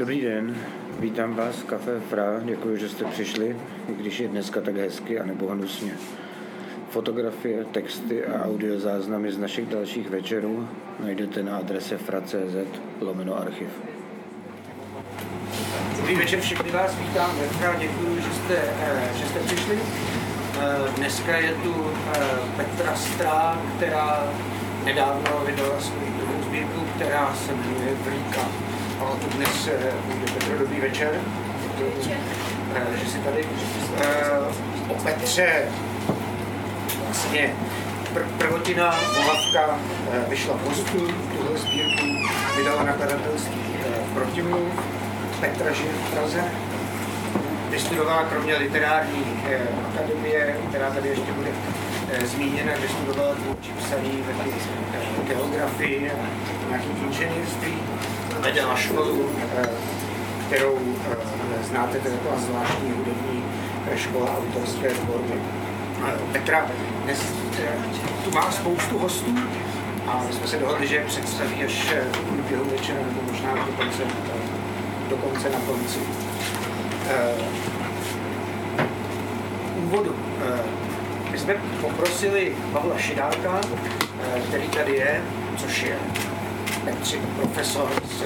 Dobrý den, vítám vás v Café Fra, děkuji, že jste přišli, i když je dneska tak hezky a nebo hnusně. Fotografie, texty a audiozáznamy z našich dalších večerů najdete na adrese fra.cz lomeno archiv. Dobrý večer, všechny vás vítám děkuji, že jste, eh, že jste přišli. Eh, Dneska je tu eh, Petra Strá, která nedávno vydala svou druhou sbírku, která se jmenuje Vlíka. A tu dnes eh, Petro, dobrý večer. Děkuji, eh, že jsi tady. Eh, O Petře vlastně pr- prvotina Volavka eh, vyšla v Mostu, tuhle sbírku vydala nakladatelství eh, Protimluv. Petra žije v Praze, vystudovala kromě literární akademie, která tady ještě bude zmíněna, vystudovala tvůrčí psaní, taky geografii a nějaký inženýrství. Vedela školu, eh, kterou eh, znáte, to je taková zvláštní hudební eh, škola autorské tvorby. Petra dnes tu má spoustu hostů a my jsme se dohodli, že představí až v průběhu večera nebo možná dokonce, dokonce na konci úvodu. My jsme poprosili Pavla Šidáka, který tady je, což je Petři profesor z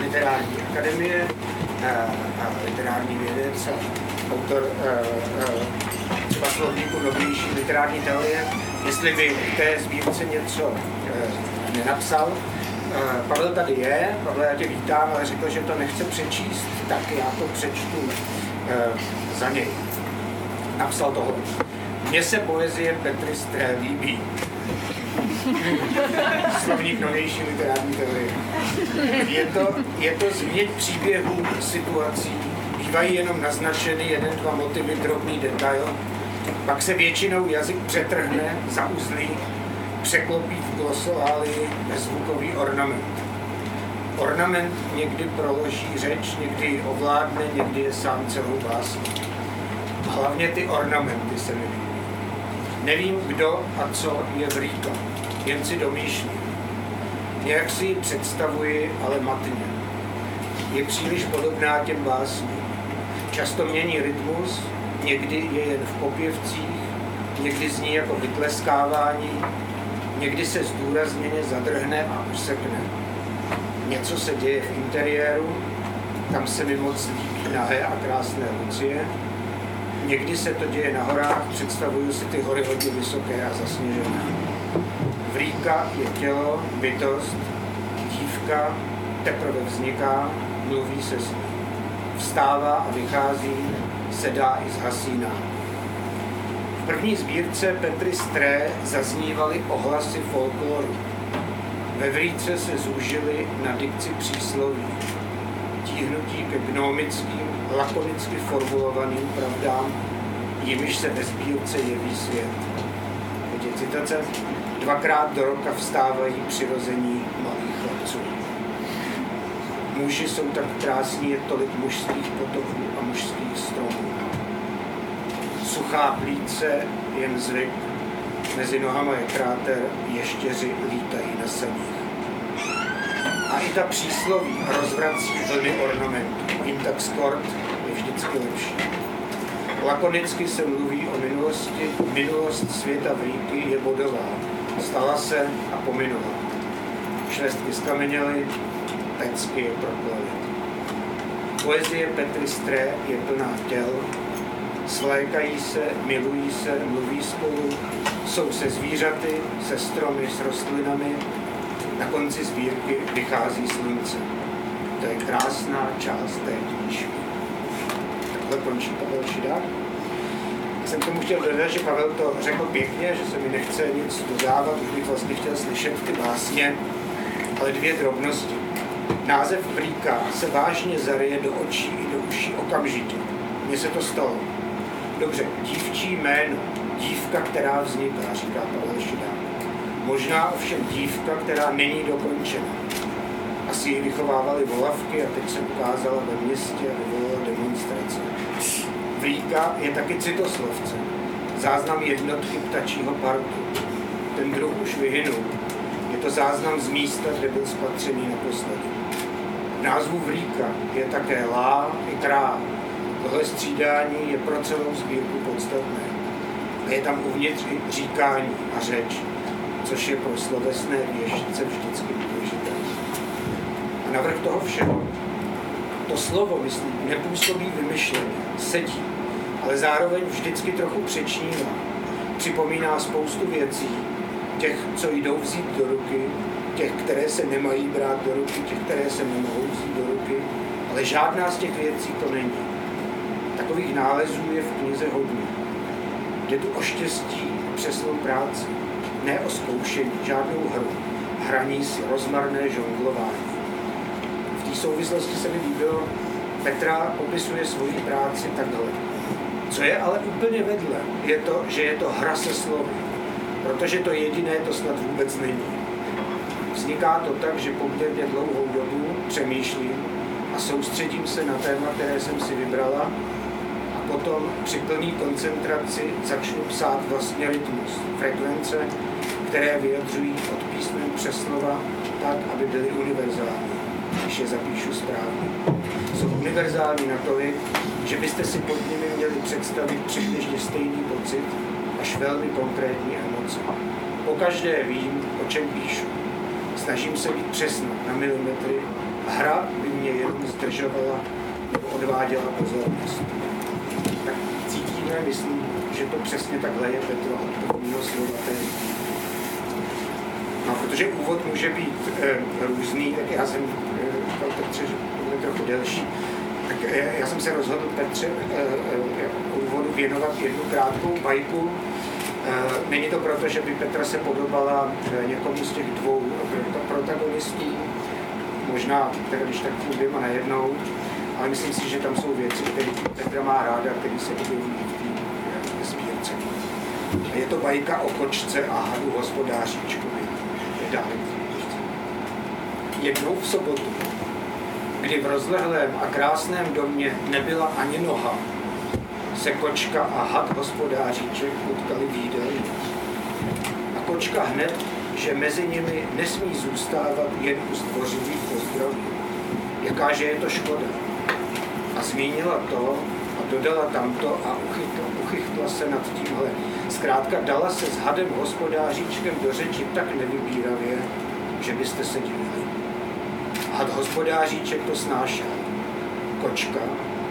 literární akademie, eh, literární vědec a autor eh, eh, třeba slovníku novější literární teorie, jestli by v té sbírce něco eh, nenapsal. Eh, Pavel tady je, Pavel, já tě vítám, ale řekl, že to nechce přečíst, tak já to přečtu eh, za něj. Napsal tohle. Mně se poezie Petry Stré líbí. Slovník novější literární teorie. Je to, je to změť příběhů, situací, bývají jenom naznačeny jeden, dva motivy, drobný detail, pak se většinou jazyk přetrhne, zauzlí, překlopí v glosoválii zvukový ornament. Ornament někdy proloží řeč, někdy ovládne, někdy je sám celou básní. Hlavně ty ornamenty se mi. Nevím, kdo a co je vrýka, jen si domýšlím. Nějak si ji představuji, ale matně. Je příliš podobná těm básním. Často mění rytmus, někdy je jen v popěvcích, někdy zní jako vytleskávání, někdy se zdůrazněně zadrhne a usekne. Něco se děje v interiéru, tam se mi moc líbí nahé a krásné Lucie. Někdy se to děje na horách, představuju si ty hory hodně vysoké a zasněžené. Vrýka je tělo, bytost, dívka teprve vzniká, mluví se s ní. Vstává a vychází, sedá i zhasíná. V první sbírce Petry Stré zaznívaly ohlasy folkloru. Ve Vrýce se zúžily na dikci přísloví. Tíhnutí ke gnomickým, lakonicky formulovaným pravdám, jimiž se ve sbírce jeví svět. Teď je citace. Dvakrát do roka vstávají přirození malých chlapců. Muži jsou tak krásní, je tolik mužských potoků a mužských stromů. Suchá plíce, jen zvyk, mezi nohama je kráter, ještěři lítají na saních. A i ta přísloví rozvrací vlny ornamentů. Intax kord je vždycky lepší. Lakonicky se mluví o minulosti. Minulost světa Vríky je bodová. Stala se a pominula. Švestky skameněly, pecky je proplaly. Poezie Petry Stré je plná těl, svlékají se, milují se, mluví spolu, jsou se zvířaty, se stromy, s rostlinami, na konci sbírky vychází slunce. To je krásná část té knížky. Takhle končí Pavel Šidák. Jsem tomu chtěl dodat, že Pavel to řekl pěkně, že se mi nechce nic dodávat, už bych vlastně chtěl slyšet ty básně, ale dvě drobnosti. Název Blíka se vážně zaryje do očí i do uší okamžitě. Mně se to stalo. Dobře, dívčí jméno, dívka, která vzniká, říká Pavel Šidák. Možná ovšem dívka, která není dokončena. Asi ji vychovávali volavky a teď se ukázala ve městě a vyvolala demonstrace. Vlíka je taky citoslovce. Záznam jednotky ptačího parku. Ten druh už vyhynul. Je to záznam z místa, kde byl spatřený naposledy. V názvu vlíka je také lá i krá. Tohle střídání je pro celou sbírku podstatné. A je tam uvnitř i říkání a řeč, což je pro slovesné věžce vždycky důležité. A navrh toho všeho, to slovo, myslím, nepůsobí vymyšleně, sedí, ale zároveň vždycky trochu přečnívá. Připomíná spoustu věcí, těch, co jdou vzít do ruky, těch, které se nemají brát do ruky, těch, které se nemohou vzít do ruky, ale žádná z těch věcí to není. Takových nálezů je v knize hodně. Jde tu o štěstí, přesnou práci, ne o zkoušení, žádnou hru, hraní si, rozmarné žonglování. Souvislosti se mi líbilo, Petra popisuje svoji práci takhle. Co je ale úplně vedle, je to, že je to hra se slovy. Protože to jediné to snad vůbec není. Vzniká to tak, že poměrně dlouhou dobu přemýšlím a soustředím se na téma, které jsem si vybrala a potom při plné koncentraci začnu psát vlastně rytmus, frekvence, které vyjadřují od písmen přes slova tak, aby byly univerzální, je zapíšu správně. Jsou univerzální natolik, že byste si pod nimi měli představit přibližně stejný pocit, až velmi konkrétní emoce. Po každé vím, o čem píšu. Snažím se být přesná na milimetry. Hra by mě jenom zdržovala nebo odváděla pozornost. Tak cítíme, myslím, že to přesně takhle je Petro od prvního slova té No, protože úvod může být e, různý, tak já jsem Petře, že bude trochu delší. Tak e, já jsem se rozhodl Petře e, e, úvodu věnovat jednu krátkou bajku, Eh, není to proto, že by Petra se podobala eh, někomu z těch dvou protagonistů, možná teda když tak dvěma najednou, ale myslím si, že tam jsou věci, které Petra má ráda, které se objevují v té sbírce. Je to bajka o kočce a hadu hospodáříčkovi. Jednou v sobotu, kdy v rozlehlém a krásném domě nebyla ani noha, se kočka a had hospodáříček potkali v jídelně. A kočka hned, že mezi nimi nesmí zůstávat jen u zdvořilých pozdravů. Jakáže je to škoda. A zmínila to a dodala tamto a uchytla, uchychtla se nad tímhle. Zkrátka dala se s hadem hospodáříčkem do řeči tak nevybíravě, že byste se divili. Had hospodáříček to snášel. Kočka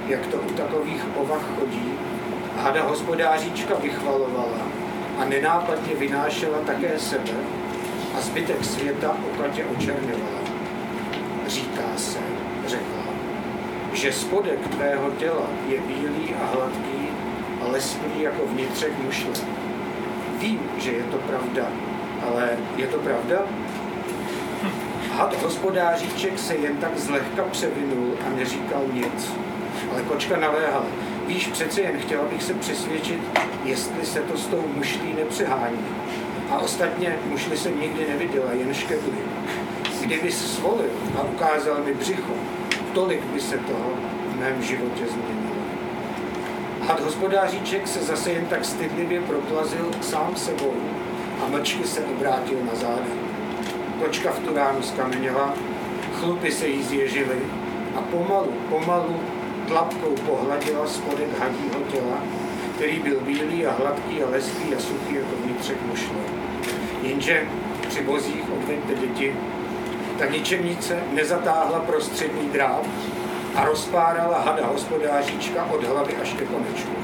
jak to u takových povah chodí, hada hospodáříčka vychvalovala a nenápadně vynášela také sebe a zbytek světa okatě očerňovala. Říká se, řekla, že spodek tvého těla je bílý a hladký a lesklý jako vnitřek mušle. Vím, že je to pravda, ale je to pravda? Had hospodáříček se jen tak zlehka převinul a neříkal nic ale kočka naléhala. Víš, přece jen chtěla bych se přesvědčit, jestli se to s tou mušlí nepřehání. A ostatně mušli jsem nikdy neviděla, jen škedli. Kdyby svolil a ukázal mi břicho, tolik by se toho v mém životě změnilo. Had hospodáříček se zase jen tak stydlivě proplazil sám sebou a mlčky se obrátil na záda. Kočka v tu ránu skameněla, chlupy se jí zježily a pomalu, pomalu tlapkou pohladila spodek hadího těla, který byl bílý a hladký a lesklý a suchý jako vnitřek mušle. Jenže při bozích odveďte děti, ta ničemnice nezatáhla prostřední drát a rozpárala hada hospodáříčka od hlavy až ke konečku.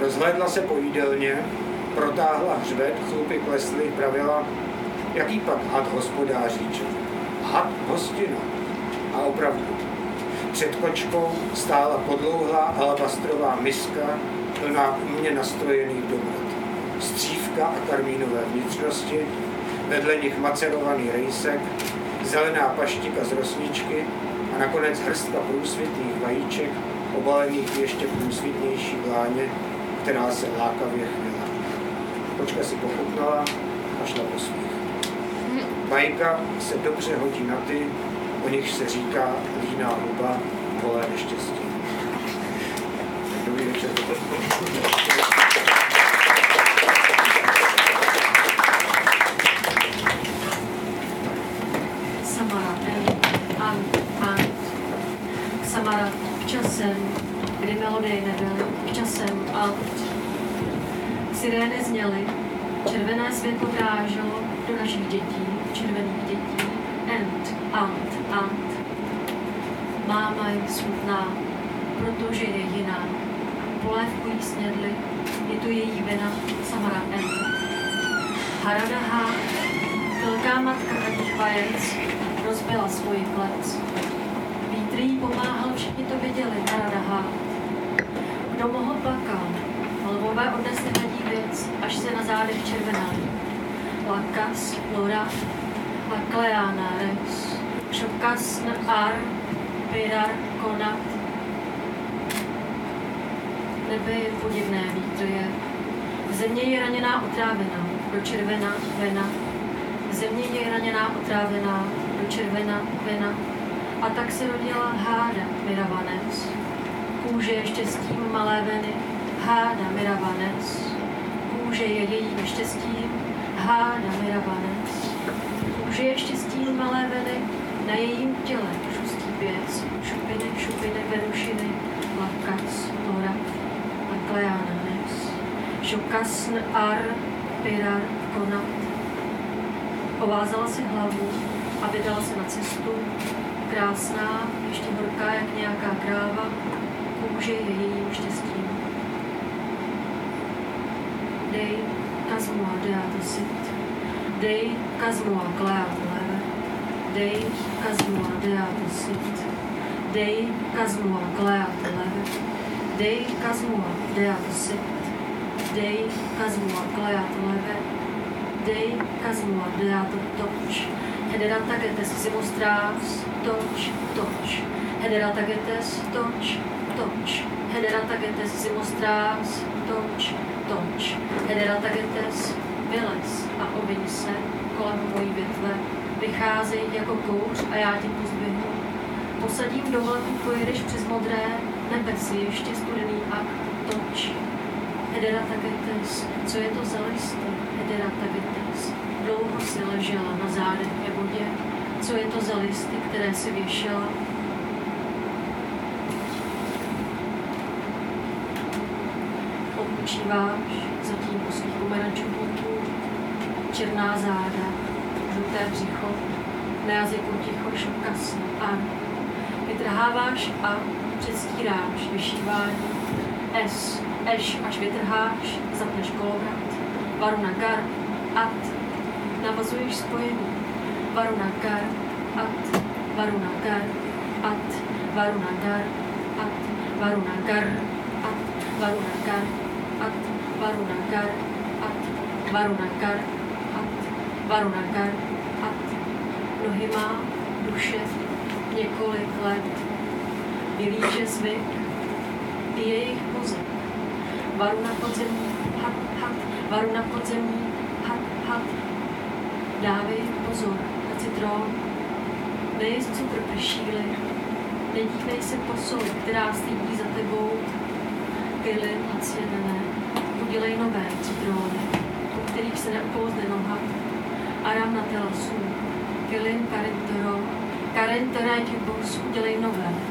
Rozhlédla se po jídelně, protáhla hřbet, chlupy klesly, pravila, jaký pak had hospodáříček? Had hostina. A opravdu, před kočkou stála podlouhlá alabastrová miska plná umně nastrojených dobrot. Střívka a karmínové vnitřnosti, vedle nich macerovaný rejsek, zelená paštika z rosničky a nakonec hrstka průsvitných vajíček, obalených ještě průsvitnější vláně, která se lákavě chvěla. Kočka si pochutnala a šla po svých. Bajka se dobře hodí na ty, o nich se říká líná huba, holé neštěstí. Dobrý večer. Samara, um, Samara časem, kdy melodie nebyly, časem alt. Sirény zněly, červené světlo dráželo do našich dětí, červených dětí, ent, ant, ant. Máma je smutná, protože je jiná. Polévku jí snědli, je to její vina, Samara ent. Haradaha, velká matka radních vajec, rozbila svoji klec. Vítr jí pomáhal, všichni to viděli, Haradaha. Kdo mohl plakal, lvové odnesli hledí věc, až se na zádech červená. Lakas, Lora, Lakleana, Res, Šokas, Ar, Pirar, Konat. Nebe je podivné, vítr je. Země je raněná otrávená, do červená vena. Země je raněná otrávená, do červená vena. A tak se rodila háda, Miravanec. Kůže je štěstím malé veny, háda, Miravanec. Kůže je jejím štěstím, háda, Miravanec. Malé veny, na jejím těle šustí věc, šupiny, šupiny, venušiny, lakas, lora, a kleánanes. Šokasn ar, pirar, konat. Povázala si hlavu a vydala se na cestu, krásná, ještě horká jak nějaká kráva, kůže je jejím štěstím. Dej kazmua deata sit, dej kazmua kleata Dej Dei asmoa deata Dej Dei asmoa gleata levet, Dei asmoa deata sibt, Dei asmoa gleata levet, Dei Toč, deata toch, Hederata getes simostras, toč, toč. Hederata getes toč, toch, Hederata getes simostras, Toč, toč. Hederata getes, vylez a obyň se kolem mojí větve, vycházej jako kouř a já tě pozběhnu. Posadím do vleku, pojedeš přes modré, nebe si ještě studený akt, toč. Hederata getes, co je to za listy? Hederata getes, dlouho si ležela na zádech ve vodě, co je to za listy, které si věšela? Odpočíváš zatím u svých pomerančovníků, černá záda, žluté břicho, na jazyku ticho šokasný a vytrháváš a předstíráš vyšívání, S, eš, až vytrháš, zapneš kolovrat, varuna gar, at, navazuješ spojení, varuna gar, at, varuna gar, at, varuna gar, at, varuna gar, at, varuna gar, at, varuna gar, at, varuna gar, at, varuna gar, at. Nohy má duše několik let. Vylíže zvyk, pije jejich mozek. Varu na podzemí, hat, hat, varu na podzemí, hat, hat. Dávej pozor na citron, nejist cukr pršíly, nedívej se po soli, která stýdí za tebou, pily nadsvědené, udělej nové citróny, po kterých se neopouzne noha, aram na telasu, Evelyn Gillian Carentero, Carentora, Bůh udělej nové.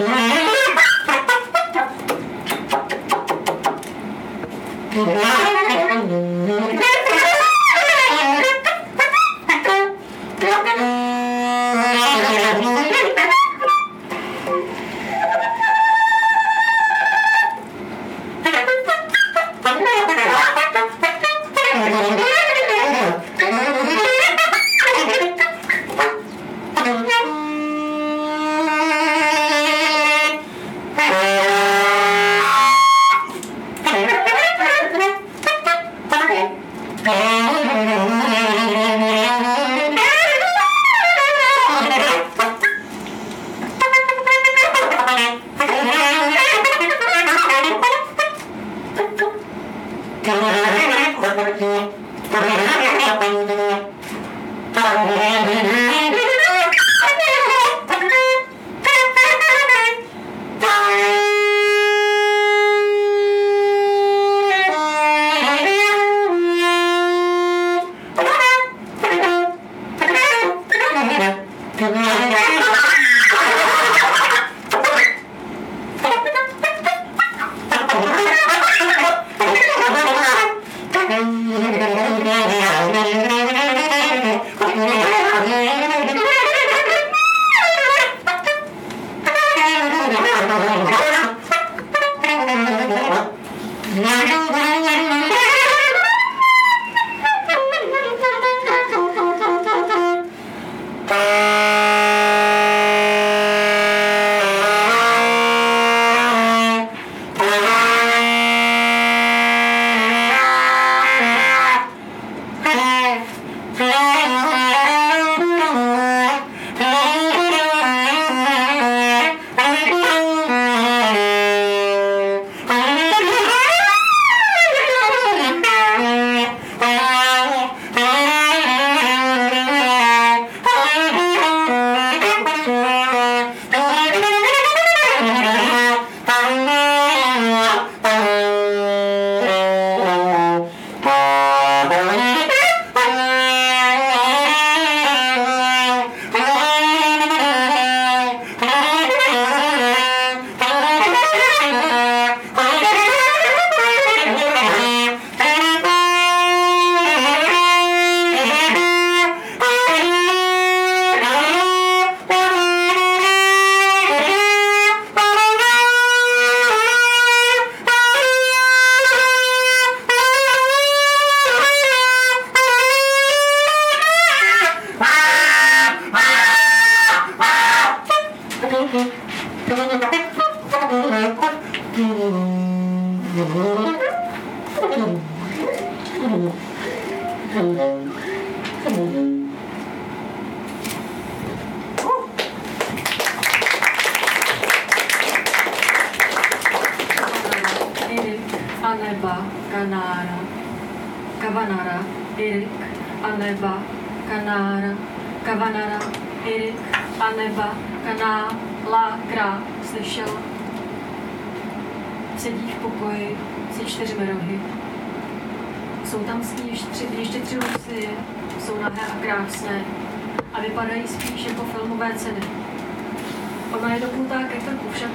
Bye.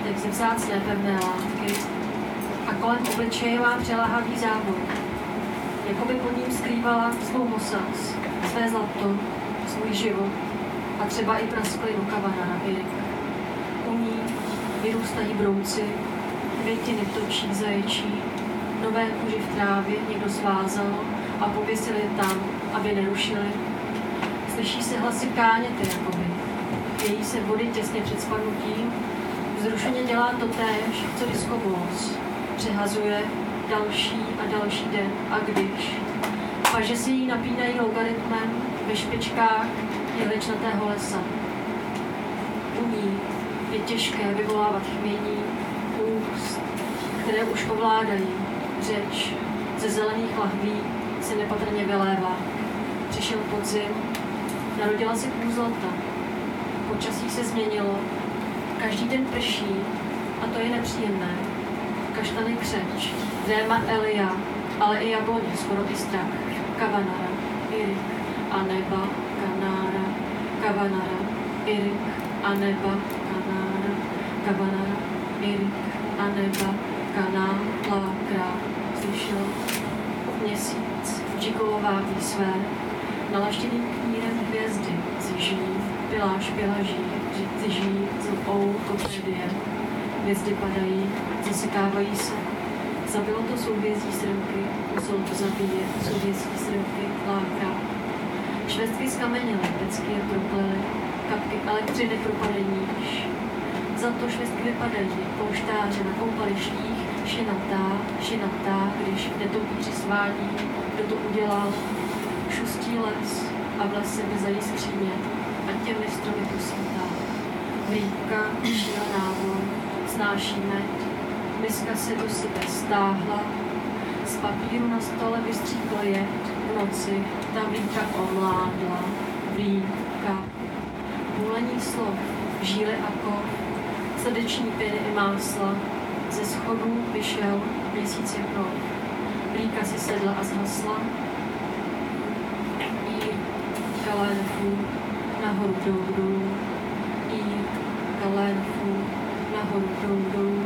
šatech ze vzácné pevné látky a kolem obličeje má přelahavý zábor. Jako by pod ním skrývala svou mosas, své zlato, svůj život a třeba i prasklinu kavana na Erik. U ní vyrůstají brouci, květiny točí zaječí, nové kuži v trávě někdo svázal a pověsili tam, aby nerušili. Slyší se hlasy káněty, jakoby. Její se vody těsně před spadnutím. Vzrušeně dělá to též, co diskobolos. Přehazuje další a další den a když. Paže si ji napínají logaritmem ve špičkách jehličnatého lesa. U ní je těžké vyvolávat chmění úst, které už ovládají řeč. Ze zelených lahví se nepatrně vylévá. Přišel podzim, narodila se kůzlata. Počasí se změnilo, každý den prší a to je nepříjemné. Kaštany křeč, déma Elia, ale i jabloně, skoro i strach. Kavanara, Irik a neba, kanára, kavanara, Irik a neba, kanára, kavanara, Irik a neba, kaná, lákrá, slyšel měsíc, vžikolovávý své, nalaštěný knírem hvězdy, ziží, piláš pilaží, ziží, zlou kopédie, hvězdy padají, zasekávají se. Zabilo to souhvězdí srnky, muselo to zabíjet souhvězdí srnky, láka. Švestky skamenily, pecky je proklely, kapky elektřiny propadají níž. Za to švestky vypadají, pouštáře na koupalištích, šinatá, šinatá, když netopíři svádí, kdo to udělal, šustí les a v lese vyzají skříně a těmi stromy posvítá. Linka šla návon, snášíme. miska se do sebe stáhla, z papíru na stole vystříkla je v noci, ta víka omládla, vlíka. Půlení slov, žíly a kov, srdeční pěny i másla, ze schodů vyšel měsíc jako Líka si sedla a zhasla. I telefon nahoru dolů dolů. Nahoru jdou dolů.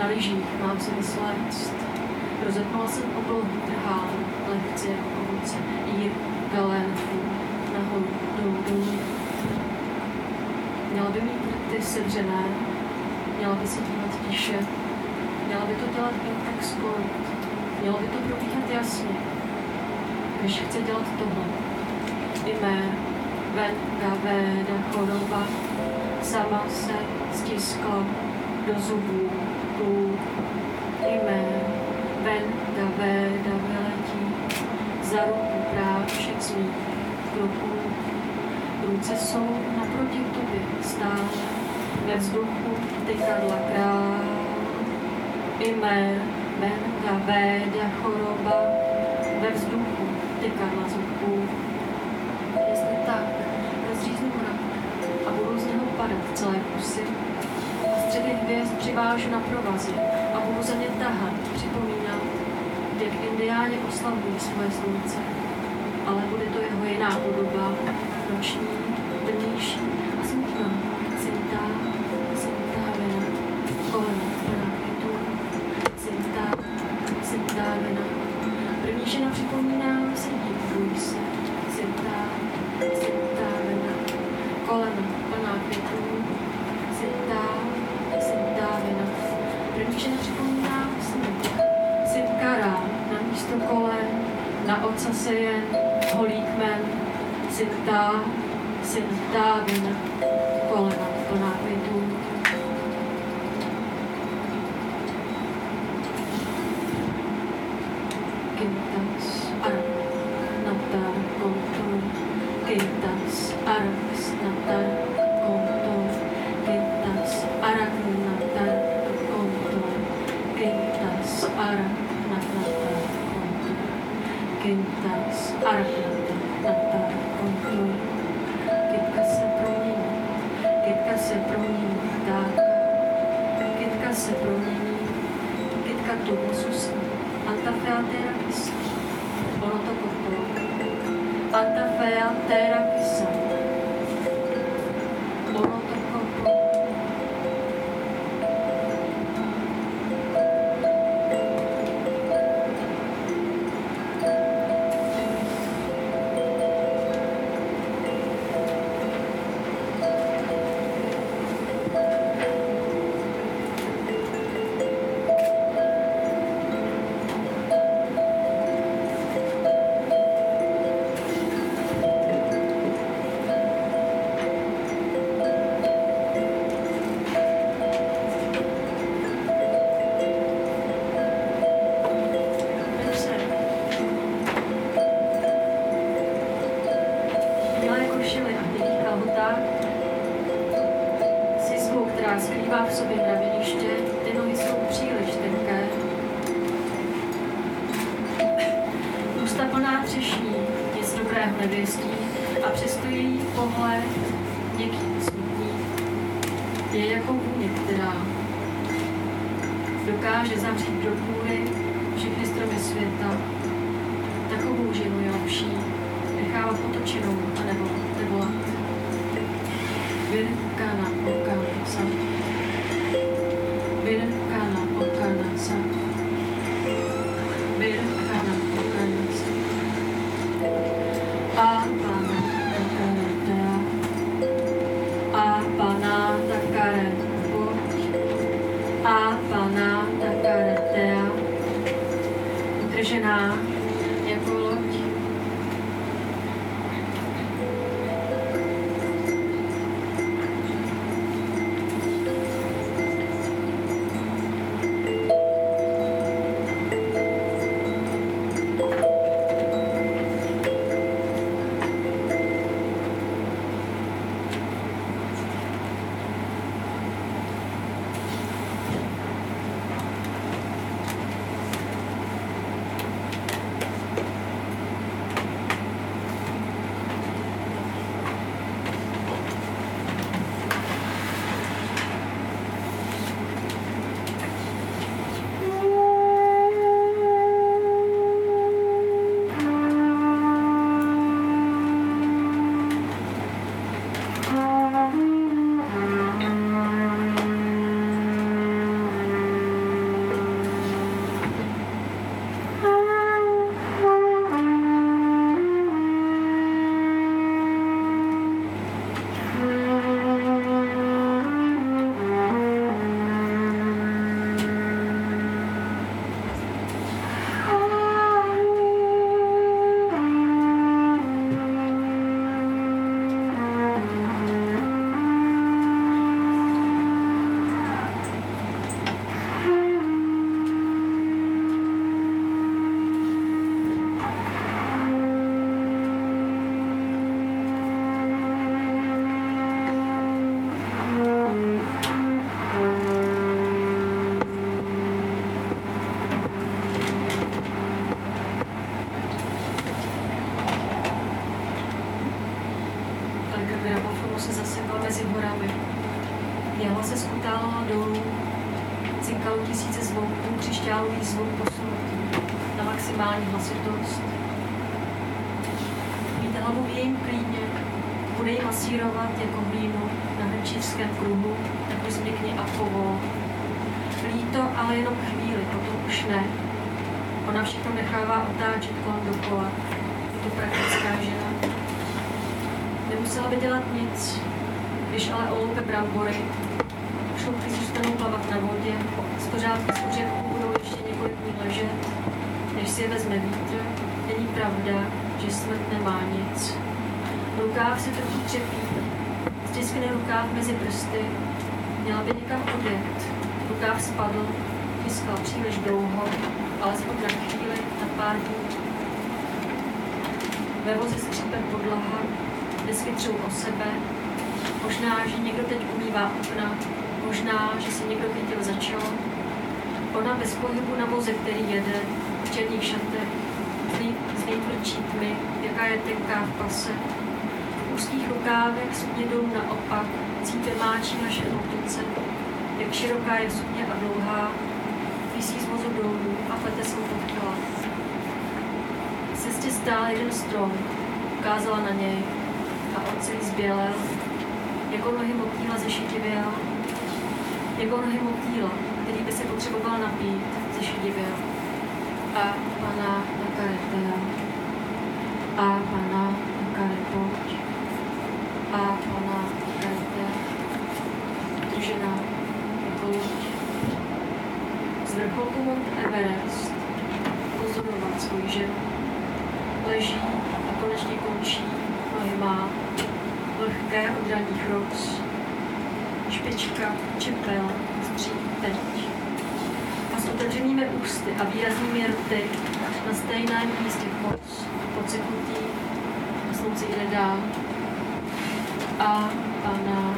Na lyžích mám se vysléct. Rozepnula jsem oblohu trhál, lehce jako ovoce. I galénfů nahoru jdou dolů. Měla by mít ty sevřené, měla by se dívat tiše, měla by to dělat jen tak skoro, mělo by to probíhat jasně, když chce dělat tohle. I mé, ven, gavéda, choroba, sama se stiskla do zubů, ků, i mé, ven, gavéda, vyletí, za ruku prášek svých kroků, ruce jsou naproti tobě stále, ve vzduchu tykadla král. I mé, menka, véda, choroba, ve vzduchu tykadla zubů. Něho padat celé kusy. Středy hvězd přivážu na provazy a budu za ně tahat, připomínat, jak indiáni oslavují svoje slunce. Ale bude to jeho jiná podoba, noční, Žena připomíná, sníh, syntkara, na místo kolen, na oca se jen holí kmen, syntá, syntá vina, se promění, kytka tu zůstane. Anta fea terra kissa, ono to koto. Anta fea potočenou anebo nevolat. Virkana okana sa. Virkana okana sa. Masírovat jako hlínu na hrnčířském kruhu, tak uzměkně a povol. Líto, ale jenom chvíli, potom už ne. Ona všechno nechává otáčet kolem dokola. Je to praktická žena. Nemusela by dělat nic, když ale oloupe brambory, šlupky zůstanou plavat na vodě, stořádky z ořechů budou ještě několik dní ležet, než si je vezme vítr, není pravda, že smrt nemá nic. Rukáv se trochu třepí, stiskne rukáv mezi prsty, měla by někam odjet. Rukáv spadl, tiskal příliš dlouho, alespoň na chvíli, na pár dní. Ve voze skřípe podlaha, desky třou o sebe. Možná, že někdo teď umývá okna, možná, že si někdo chytil za čelo. Ona bez pohybu na voze, který jede, v černých šatech, z nejtvrdší tmy, jaká je tenká v pase. Úzkých rukávech sukně dolů naopak, cípe máčí naše opice, jak široká je sukně a dlouhá, visí z vozu dolů a plete svou podkala. V cestě stál jeden strom, ukázala na něj a on celý zbělel, jako nohy motýla zešitivěl, jako nohy motýla, který by se potřeboval napít, zešitivěl. A pana na a pana na karepoť, a pana na karetea, držená jako loď. Mount Everest pozorovat svou ženu. Leží a konečně končí, nohy má, lehké od raných roz, špička, čepel, střík, teď. A s otevřenými ústy a výraznými rty na stejném místě moc, pocitnutý, a slunci jde dál. A pana,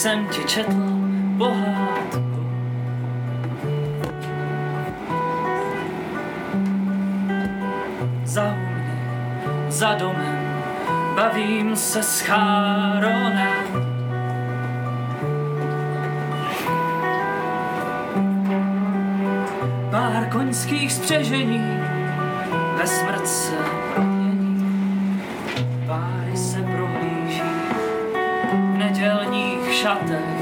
jsem ti četl pohádku. Zahumni, za domem, bavím se s Cháronem. Pár koňských spřežení ve smrt se šatech,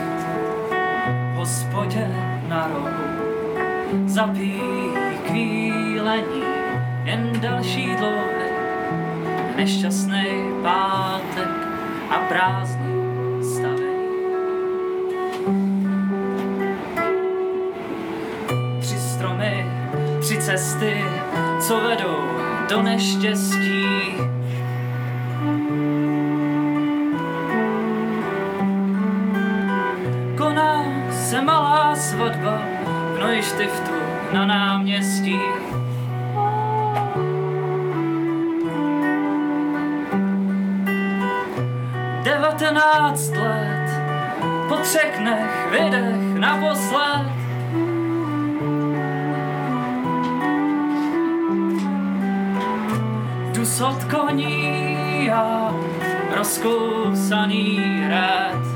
v hospodě na rohu zapíjí kvílení, jen další dlouhý nešťastný pátek a prázdný stavení. Tři stromy, tři cesty, co vedou do neštěstí. V Neuštiftu na náměstí. Devatenáct let, po třech dnech vydech naposled. Dusot koní a rozkousaný hrad.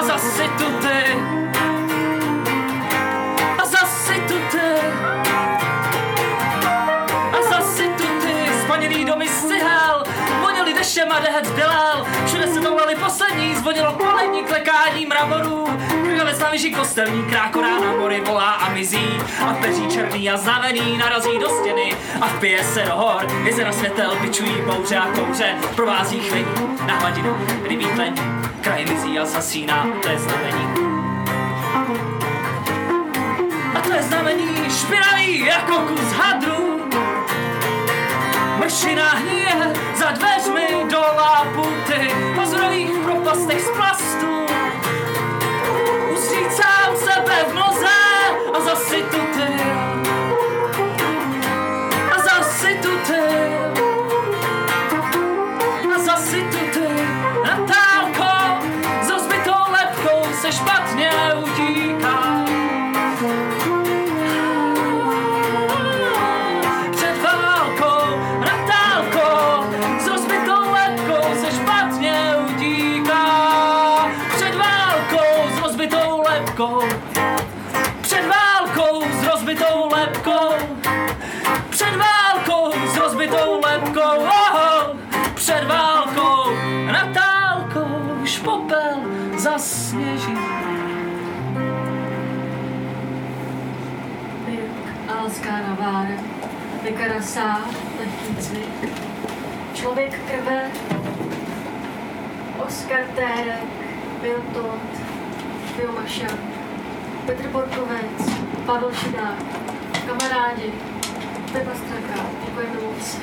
A zase tu ty. A zase tu ty. A zase tu ty. Spaněný domy z cihel, vonili dešem a dehet bělel. Všude se toulali poslední, zvonilo polední klekání mramorů. Krvavec na vyži kostelní, krákorá na mory volá a mizí. A peří černý a znavený narazí do stěny a vpije se do hor. Jezera světel pičují bouře a kouře, provází chvění na hladinu rybí tlení. Kraj mizí a zasíná, to je znamení. A to je znamení špinavý jako kus hadru. Mršina hníje za dveřmi do láputy, po zdrových propastech z plastu. Ustřícám sebe v noze a zase tu ty. A zase tu ty. Lehký cvik, Člověk krve, Oskar Térek, Bill Todd, Bill Maša, Petr Borkovec, Pavel Šidák, kamarádi, Pepa Straka, děkujeme moc.